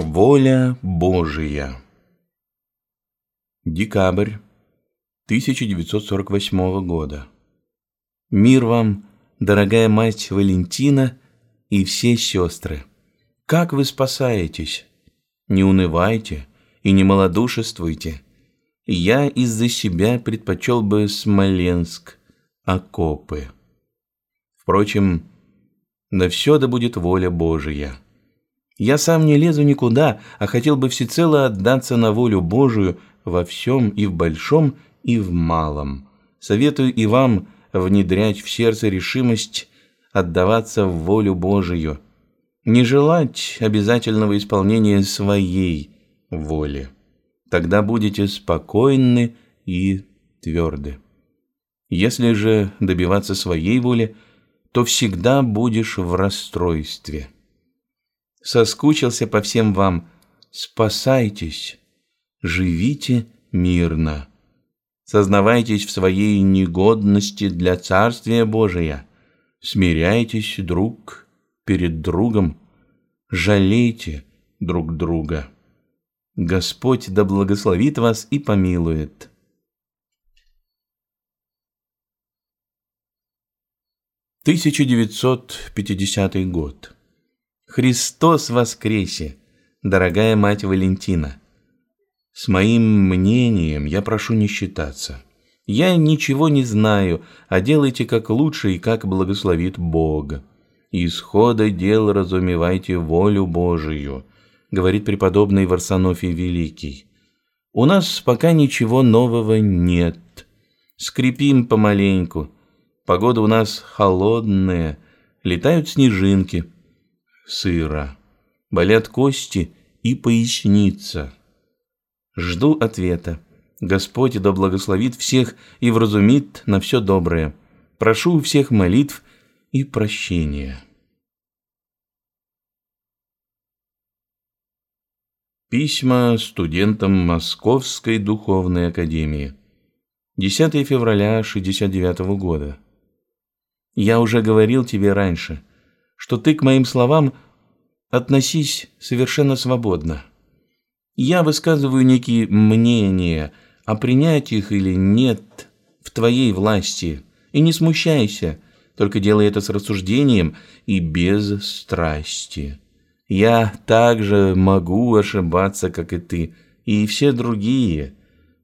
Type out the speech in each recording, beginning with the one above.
Воля Божия. Декабрь 1948 года. Мир вам, дорогая мать Валентина и все сестры. Как вы спасаетесь? Не унывайте и не малодушествуйте. Я из-за себя предпочел бы Смоленск, окопы. Впрочем, на все да будет воля Божия. Я сам не лезу никуда, а хотел бы всецело отдаться на волю Божию во всем и в большом, и в малом. Советую и вам внедрять в сердце решимость отдаваться в волю Божию, не желать обязательного исполнения своей воли. Тогда будете спокойны и тверды. Если же добиваться своей воли, то всегда будешь в расстройстве соскучился по всем вам. Спасайтесь, живите мирно. Сознавайтесь в своей негодности для Царствия Божия. Смиряйтесь друг перед другом. Жалейте друг друга. Господь да благословит вас и помилует. Тысяча девятьсот пятидесятый год. Христос воскресе, дорогая мать Валентина. С моим мнением я прошу не считаться. Я ничего не знаю, а делайте как лучше и как благословит Бог. Исхода дел разумевайте волю Божию, говорит преподобный Варсонофий Великий. У нас пока ничего нового нет. Скрипим помаленьку. Погода у нас холодная, летают снежинки – сыра, болят кости и поясница. Жду ответа. Господь да благословит всех и вразумит на все доброе. Прошу у всех молитв и прощения. Письма студентам Московской духовной академии. 10 февраля 69 года. Я уже говорил тебе раньше – что ты к моим словам относись совершенно свободно. Я высказываю некие мнения, а принять их или нет в твоей власти. И не смущайся, только делай это с рассуждением и без страсти. Я также могу ошибаться, как и ты, и все другие.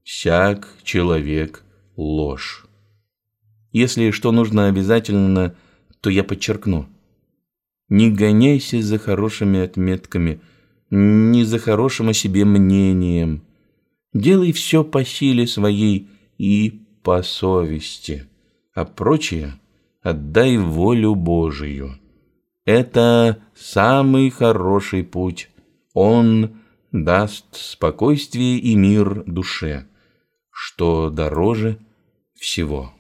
Всяк человек – ложь. Если что нужно обязательно, то я подчеркну – не гоняйся за хорошими отметками, не за хорошим о себе мнением. Делай все по силе своей и по совести, а прочее отдай волю Божию. Это самый хороший путь. Он даст спокойствие и мир душе, что дороже всего.